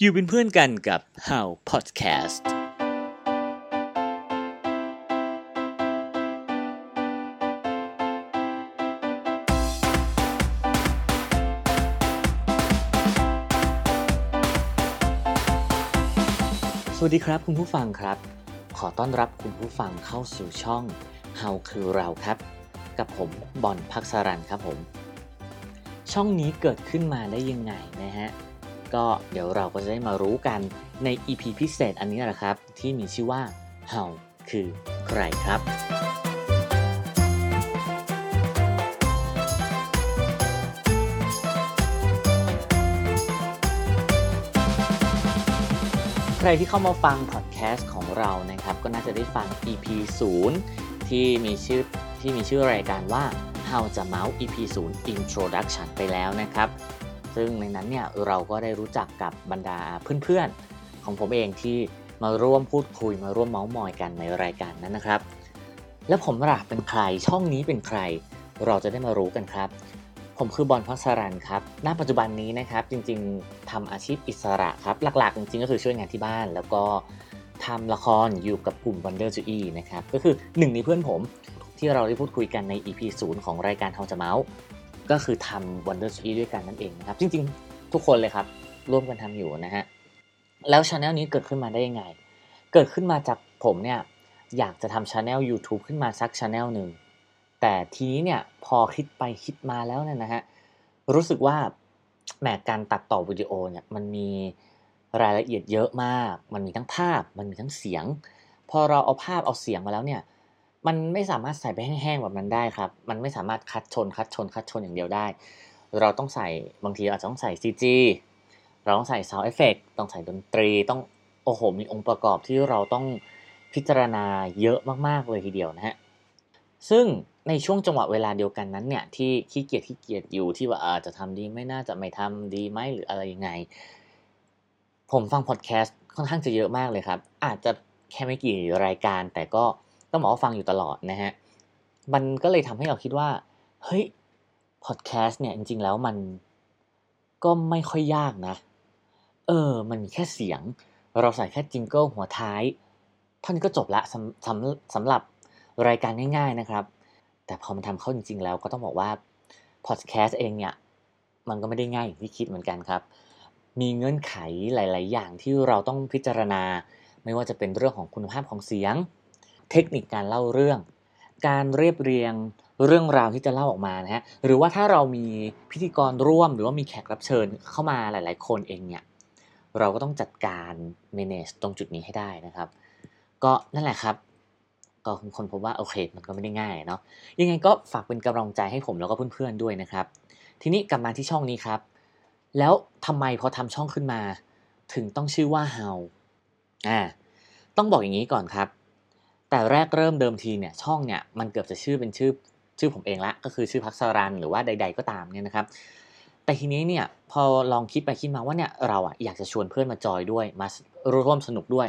อยู่เป็นเพื่อนกันกับ How Podcast สวัสดีครับคุณผู้ฟังครับ ขอต้อนรับคุณผู้ฟังเข้าสู่ช่อง How คือเราครับ กับผมบอลพักสรันครับผม ช่องนี้เกิดขึ้นมาได้ยังไงนะฮะ ก็เดี๋ยวเราก็จะได้มารู้กันใน EP พิเศษอันนี้แหละครับ ที่มีชื่อว่า How คือใครครับ ใครที่เข้ามาฟังพอดแคสต์ของเรานะครับ ก็น่าจะได้ฟัง EP 0 ที่มีชื่อที่มีชื่อรายการว่า How จะเมาส์ EP 0 Introduction ไปแล้วนะครับ ซึ่งในนั้นเนี่ยเราก็ได้รู้จักกับบรรดาเพื่อนๆ ของผมเองที่มาร่วมพูดคุยมาร่วมเมาส์มอยกันในรายการนั้นนะครับ แล้วผมล่ะเป็นใครช่องนี้เป็นใคร เราจะได้มารู้กันครับ ผมคือบอลพัสรันครับณปัจจุบันนี้นะครับจริงๆทำอาชีพอิสระครับหลักๆ จริงๆ ก็คือช่วยงานที่บ้าน แล้วก็ทำละครอยู่กับกลุ่ม Wonder j u i นะครับก็คือหนึ่งในเพื่อนผมที่เราได้พูดคุยกันใน EP 0 ของรายการเฮาจะเมาส์ ก็คือทำ Wonder j u i ด้วยกันนั่นเองนะครับ จริงๆ ทุกคนเลยครับ ร่วมกันทำอยู่นะฮะ แล้วช anel นี้เกิดขึ้นมาได้ยังไง เกิดขึ้นมาจากผมเนี่ย อยากจะทำช anel YouTube ขึ้นมาสักช anel หนึ่ง แต่ทีนี้เนี่ยพอคิดไปคิดมาแล้วเนี่ยนะฮะ รู้สึกว่าแหมการตัดต่อวิดีโอเนี่ยมันมีรายละเอียดเยอะมาก มันมีทั้งภาพ มันมีทั้งเสียง พอเราเอาภาพเอาเสียงมาแล้วเนี่ย มันไม่สามารถใส่ไปแห้งๆแบบนั้นได้ครับ มันไม่สามารถคัดชนคัดชนคัดชนอย่างเดียวได้ เราต้องใส่บางทีอาจจะต้องใส่ CG เราต้องใส่ Sound Effect ต้องใส่ดนตรีต้องโอ้โหมีองค์ประกอบที่เราต้องพิจารณาเยอะมากๆเลยทีเดียวนะฮะซึ่งในช่วงจังหวะเวลาเดียวกันนั้นเนี่ยที่ขี้เกียจขี้เกียจอยู่ที่ว่าอาจจะทำดีไม่น่าจะไม่ทำดีไหมหรืออะไรยังไง ผมฟังพอดแคสต์ค่อนข้างจะเยอะมากเลยครับ อาจจะแค่ไม่กี่รายการแต่ก็ ต้องบอกว่าฟังอยู่ตลอดนะฮะมันก็เลยทำให้เราคิดว่า เฮ้ยพอดแคสต์เนี่ยจริงๆแล้วมันก็ไม่ค่อยยากนะ เออ มันมีแค่เสียง เราใส่แค่จิงเกิลหัวท้าย ท่านก็จบละสำสำสำหรับรายการง่าย ๆนะครับ แต่พอมันทำเข้าจริง ๆ แล้วก็ต้องบอกว่าพอดแคสต์เองเนี่ยมันก็ไม่ได้ง่ายอย่างที่คิดเหมือนกันครับ มีเงื่อนไขหลาย ๆ อย่างที่เราต้องพิจารณา ไม่ว่าจะเป็นเรื่องของคุณภาพของเสียง เทคนิคการเล่าเรื่อง การเรียบเรียงเรื่องราวที่จะเล่าออกมานะฮะหรือว่าถ้าเรามีพิธีกรร่วม หรือว่ามีแขกรับเชิญเข้ามาหลาย ๆ คนเองเนี่ยเราก็ต้องจัดการ manage ตรงจุดนี้ให้ได้นะครับ ก็นั่นแหละครับ ก็คนพบว่าโอเคมันก็ไม่ได้ง่ายเนาะยังไงก็ฝากเป็นกำลังใจให้ผมแล้วก็เพื่อนๆด้วยนะครับ ทีนี้กลับมาที่ช่องนี้ครับ แล้วทำไมพอทำช่องขึ้นมา ถึงต้องชื่อว่า How อ่าต้องบอกอย่างนี้ก่อนครับ แต่แรกเริ่มเดิมทีเนี่ยช่องเนี่ยมันเกือบจะชื่อเป็นชื่อชื่อผมเองละก็คือชื่อพักสรันหรือว่าใด ๆ ก็ตามเนี่ยนะครับ แต่ทีนี้เนี่ยพอลองคิดไปคิดมาว่าเนี่ยเราอะอยากจะชวนเพื่อนมาจอยด้วยมาร่วมสนุกด้วย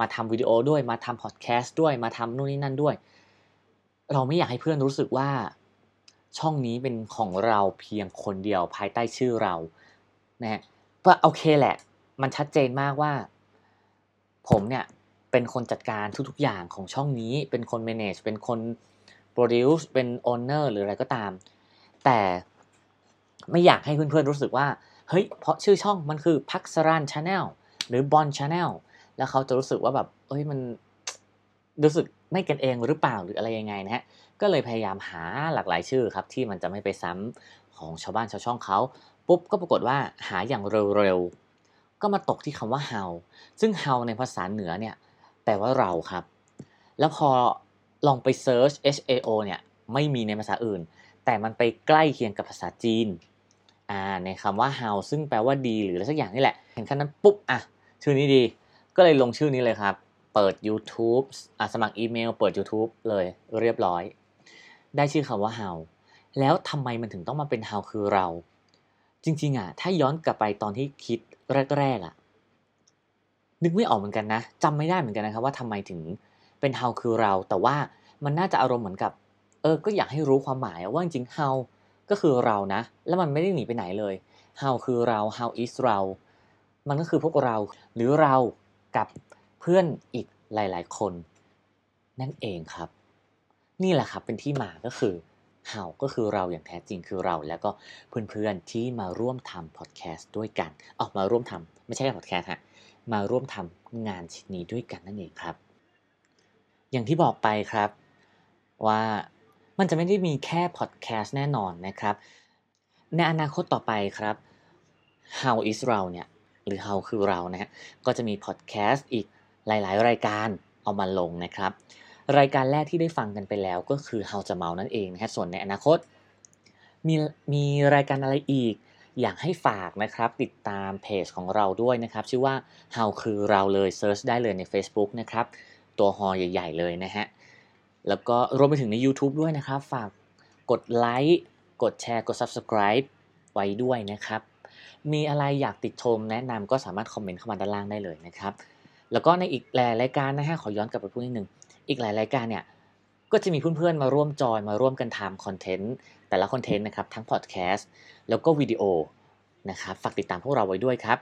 มาทำวิดีโอด้วยมาทำพอดแคสต์ด้วยมาทำนู่นนี่นั่นด้วย เราไม่อยากให้เพื่อนรู้สึกว่าช่องนี้เป็นของเราเพียงคนเดียวภายใต้ชื่อเรานะฮะก็โอเคแหละ มันชัดเจนมากว่า ผมเนี่ย เป็นคนจัดการทุกๆอย่างของช่องนี้ เป็นคน manage เป็นคน produce เป็น owner หรืออะไรก็ตาม แต่ไม่อยากให้เพื่อนๆรู้สึกว่า เฮ้ย เพราะชื่อช่องมันคือพักสรัน channel หรือบอล channel แล้วเขาจะรู้สึกว่าแบบ เอ้ย มันรู้สึกไม่กันเองหรือเปล่าหรืออะไรยังไงนะฮะ ก็เลยพยายามหาหลากหลายชื่อครับ ที่มันจะไม่ไปซ้ำของชาวบ้านชาวช่องเขา ปุ๊บก็ปรากฏว่าหาอย่างเร็วๆ ก็มาตกที่คำว่า how ซึ่ง how ในภาษาเหนือเนี่ย แปลว่าเราครับ แล้วพอลองไป search H A O เนี่ยไม่มีในภาษาอื่น แต่มันไปใกล้เคียงกับภาษาจีนอ่าในคำว่า how ซึ่งแปลว่าดีหรืออะไรสักอย่างนี่แหละ เห็นแค่นั้นปุ๊บอะชื่อนี้ดี ก็เลยลงชื่อนี้เลยครับ เปิด YouTube อะสมัครอีเมล เปิด YouTube เลยเรียบร้อย ได้ชื่อคำว่า how แล้วทำไมมันถึงต้องมาเป็น how คือเรา จริงๆอะถ้าย้อนกลับไปตอนที่คิดแรกๆอะ นึกไม่ออกเหมือนกันนะจำไม่ได้เหมือนกันนะครับว่าทำไมถึงเป็น how คือเรา แต่ว่ามันน่าจะอารมณ์เหมือนกับ เออ ก็อยากให้รู้ความหมายว่าจริงๆ how ก็คือเรานะ แล้วมันไม่ได้หนีไปไหนเลย how คือเรา how is เรา มันก็คือพวกเรา หรือเรากับเพื่อนอีกหลาย ๆ คน นั่นเองครับ นี่แหละครับเป็นที่มาก็คือเห่าก็คือเราอย่างแท้จริงคือเรา แล้วก็เพื่อนๆที่มาร่วมทำพอดแคสต์ด้วยกันออกมาร่วมทำไม่ใช่พอดแคสต์ฮะ มาร่วมทำงานชิ้นนี้ด้วยกันนั่นเองครับ อย่างที่บอกไปครับว่ามันจะไม่ได้มีแค่พอดแคสต์แน่นอนนะครับ ในอนาคตต่อไปครับ How is เราเนี่ยหรือ How คือเรานะฮะก็จะมีพอดแคสต์อีกหลาย ๆ รายการเอามาลงนะครับ รายการแรกที่ได้ฟังกันไปแล้วก็คือ How จะเมานั่นเองนะฮะส่วนในอนาคตมีมีรายการอะไรอีก อยากให้ฝากนะครับติดตามเพจของเราด้วยนะครับ ชื่อว่า How คือเราเลยเซิร์ชได้เลยใน Facebook นะครับ ตัวฮอใหญ่ ๆ เลยนะฮะ แล้วก็รวมไปถึงใน YouTube ด้วยนะครับ ฝากกดไลค์กดแชร์กด Subscribe ไว้ด้วยนะครับ มีอะไรอยากติชมแนะนำก็สามารถ comment เข้ามาด้านล่างได้เลยนะครับ แล้วก็ในอีกหลายรายการนะฮะขอย้อนกลับไปพูดนิดนึงอีกหลายรายการเนี่ยก็จะมีเพื่อนๆมาร่วมจอยมาร่วมกันทำ content แต่ละ content นะครับทั้งพอดแคสต์แล้วก็วิดีโอนะครับฝากติดตามพวกเราไว้ด้วยครับ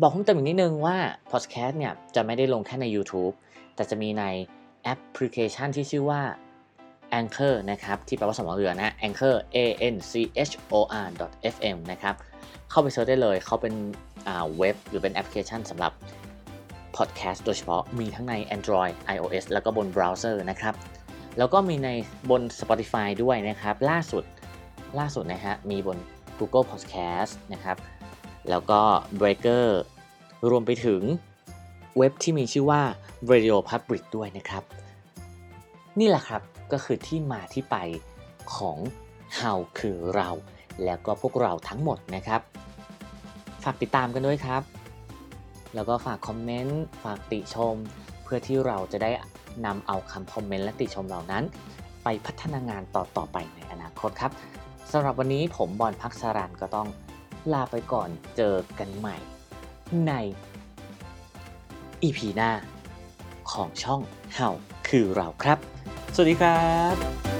บอกเพิ่มเติมอีกนิดนึงว่าพอดแคสต์เนี่ยจะไม่ได้ลงแค่ใน YouTube แต่จะมีในแอปพลิเคชันที่ชื่อว่า Anchor นะครับที่แปลว่าสมอเรือนะ Anchor A N C H O R F M นะครับเข้าไป search ได้เลยเขาเป็นเว็บหรือเป็นแอปพลิเคชันสำหรับพอดแคสต์โดยเฉพาะมีทั้งใน Android iOS แล้วก็บนเบราว์เซอร์นะครับ แล้วก็มีในบน Spotify ด้วยนะครับ ล่าสุดล่าสุดนะฮะมีบน Google Podcast นะครับ แล้วก็ Breaker รวมไปถึงเว็บที่มีชื่อว่า Radio Public ด้วยนะครับ นี่แหละครับก็คือที่มาที่ไปของ How คือเรา แล้วก็พวกเราทั้งหมดนะครับ ฝากติดตามกันด้วยครับ แล้วก็ฝากคอมเมนต์ ฝากติชม เพื่อที่เราจะได้ นำเอาคำคอมเมนต์และติชมเหล่านั้น ไปพัฒนางานต่อต่อไปในอนาคตครับสำหรับวันนี้ผมบอลพักสารันก็ต้องลาไปก่อนเจอกันใหม่ใน EP หน้า ของช่องเห่าคือเราครับ สวัสดีครับ